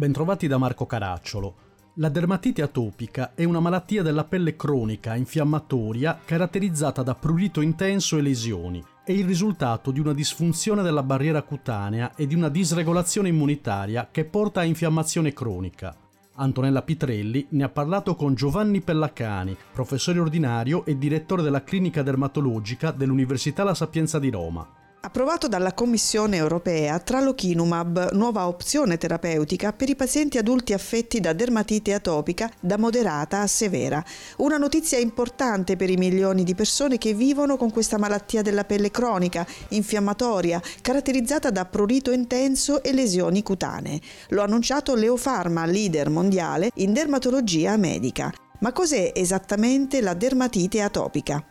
Bentrovati da Marco Caracciolo. La dermatite atopica è una malattia della pelle cronica, infiammatoria, caratterizzata da prurito intenso e lesioni. È il risultato di una disfunzione della barriera cutanea e di una disregolazione immunitaria che porta a infiammazione cronica. Antonella Pitrelli ne ha parlato con Giovanni Pellacani, professore ordinario e direttore della clinica dermatologica dell'Università La Sapienza di Roma. Approvato dalla Commissione europea Tralokinumab, nuova opzione terapeutica per i pazienti adulti affetti da dermatite atopica da moderata a severa. Una notizia importante per i milioni di persone che vivono con questa malattia della pelle cronica, infiammatoria, caratterizzata da prurito intenso e lesioni cutanee. Lo ha annunciato Leofarma, leader mondiale in dermatologia medica. Ma cos'è esattamente la dermatite atopica?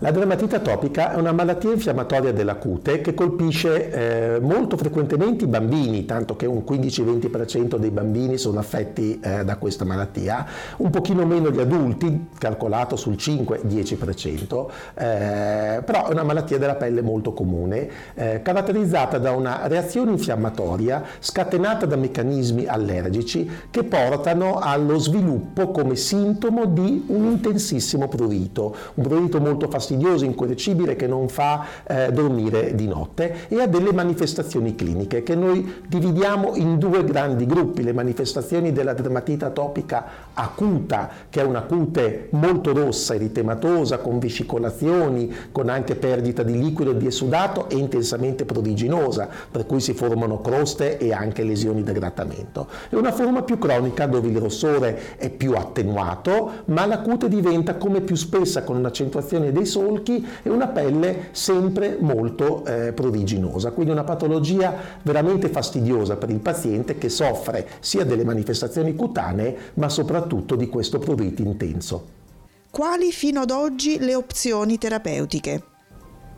La dermatite atopica è una malattia infiammatoria della cute che colpisce eh, molto frequentemente i bambini, tanto che un 15-20% dei bambini sono affetti eh, da questa malattia, un pochino meno gli adulti, calcolato sul 5-10%, eh, però è una malattia della pelle molto comune, eh, caratterizzata da una reazione infiammatoria scatenata da meccanismi allergici che portano allo sviluppo come sintomo di un intensissimo prurito, un prurito molto fastidioso fastidioso, incorreggibile che non fa eh, dormire di notte e ha delle manifestazioni cliniche che noi dividiamo in due grandi gruppi, le manifestazioni della dermatite atopica acuta, che è una cute molto rossa, eritematosa, con vescicolazioni, con anche perdita di liquido e di esudato e intensamente prodiginosa, per cui si formano croste e anche lesioni di grattamento. E una forma più cronica dove il rossore è più attenuato, ma la cute diventa come più spessa con un'accentuazione dei solchi e una pelle sempre molto eh, prodiginosa, quindi una patologia veramente fastidiosa per il paziente che soffre sia delle manifestazioni cutanee ma soprattutto di questo prurito intenso. Quali fino ad oggi le opzioni terapeutiche?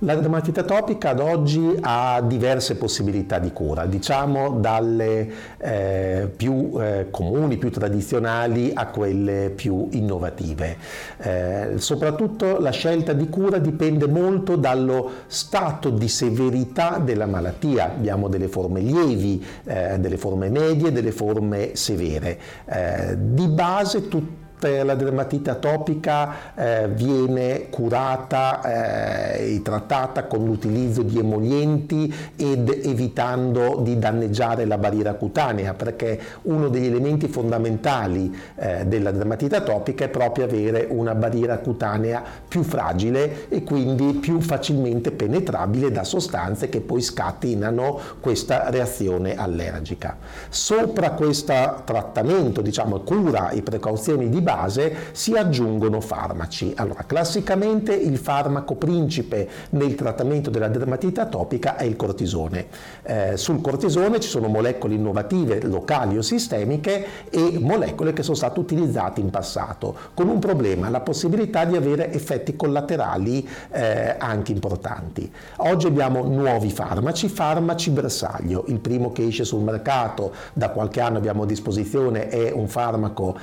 La dermatite atopica ad oggi ha diverse possibilità di cura, diciamo dalle eh, più eh, comuni, più tradizionali a quelle più innovative. Eh, soprattutto la scelta di cura dipende molto dallo stato di severità della malattia. Abbiamo delle forme lievi, eh, delle forme medie, delle forme severe. Eh, di base tutte la dermatite atopica eh, viene curata eh, e trattata con l'utilizzo di emolienti ed evitando di danneggiare la barriera cutanea perché uno degli elementi fondamentali eh, della dermatite atopica è proprio avere una barriera cutanea più fragile e quindi più facilmente penetrabile da sostanze che poi scatenano questa reazione allergica. Sopra questo trattamento, diciamo cura e precauzioni di base si aggiungono farmaci. Allora, classicamente il farmaco principe nel trattamento della dermatite atopica è il cortisone. Eh, sul cortisone ci sono molecole innovative locali o sistemiche e molecole che sono state utilizzate in passato, con un problema, la possibilità di avere effetti collaterali eh, anche importanti. Oggi abbiamo nuovi farmaci, farmaci bersaglio, il primo che esce sul mercato da qualche anno abbiamo a disposizione è un farmaco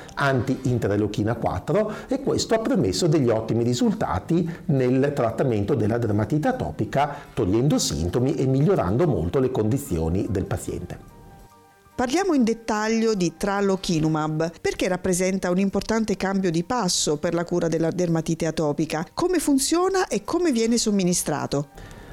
anti-interleuchina 4 e questo ha permesso degli ottimi risultati nel trattamento della dermatite atopica, togliendo sintomi e migliorando molto le condizioni del paziente. Parliamo in dettaglio di Tralokinumab perché rappresenta un importante cambio di passo per la cura della dermatite atopica. Come funziona e come viene somministrato?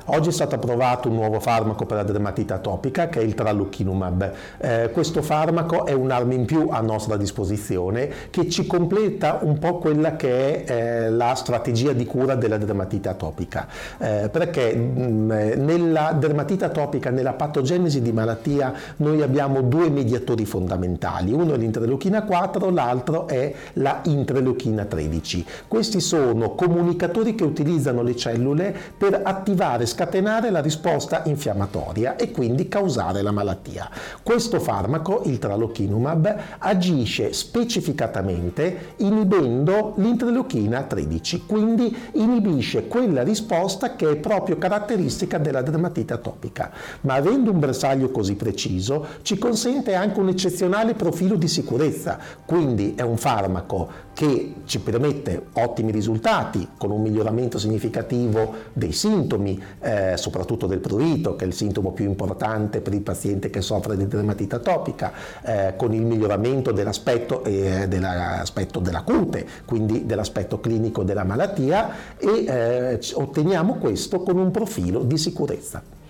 Oggi è stato approvato un nuovo farmaco per la dermatite atopica che è il Tralukinumab. Eh, questo farmaco è un'arma in più a nostra disposizione che ci completa un po' quella che è eh, la strategia di cura della dermatite atopica. Eh, perché mh, mm, nella dermatite atopica, nella patogenesi di malattia, noi abbiamo due mediatori fondamentali. Uno è l'interleuchina 4, l'altro è la interleuchina 13. Questi sono comunicatori che utilizzano le cellule per attivare scatenare la risposta infiammatoria e quindi causare la malattia. Questo farmaco, il tralokinumab, agisce specificatamente inibendo l'interleuchina 13, quindi inibisce quella risposta che è proprio caratteristica della dermatite atopica. Ma avendo un bersaglio così preciso ci consente anche un eccezionale profilo di sicurezza, quindi è un farmaco che ci permette ottimi risultati con un miglioramento significativo dei sintomi, eh, soprattutto del prurito, che è il sintomo più importante per il paziente che soffre di dermatite atopica, eh, con il miglioramento dell'aspetto, eh, dell'aspetto della cute, quindi dell'aspetto clinico della malattia e eh, otteniamo questo con un profilo di sicurezza.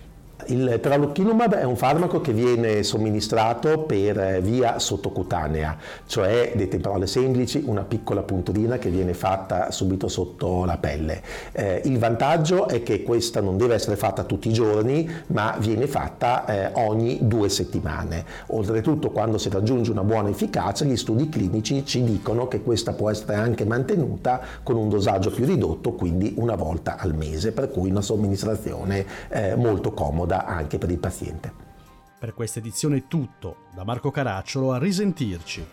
Il tralokinumab è un farmaco che viene somministrato per via sottocutanea, cioè, dette in parole semplici, una piccola punturina che viene fatta subito sotto la pelle. Eh, il vantaggio è che questa non deve essere fatta tutti i giorni, ma viene fatta eh, ogni due settimane. Oltretutto, quando si raggiunge una buona efficacia, gli studi clinici ci dicono che questa può essere anche mantenuta con un dosaggio più ridotto, quindi una volta al mese, per cui una somministrazione eh, molto comoda comoda anche per il paziente. Per questa edizione è tutto, da Marco Caracciolo a risentirci.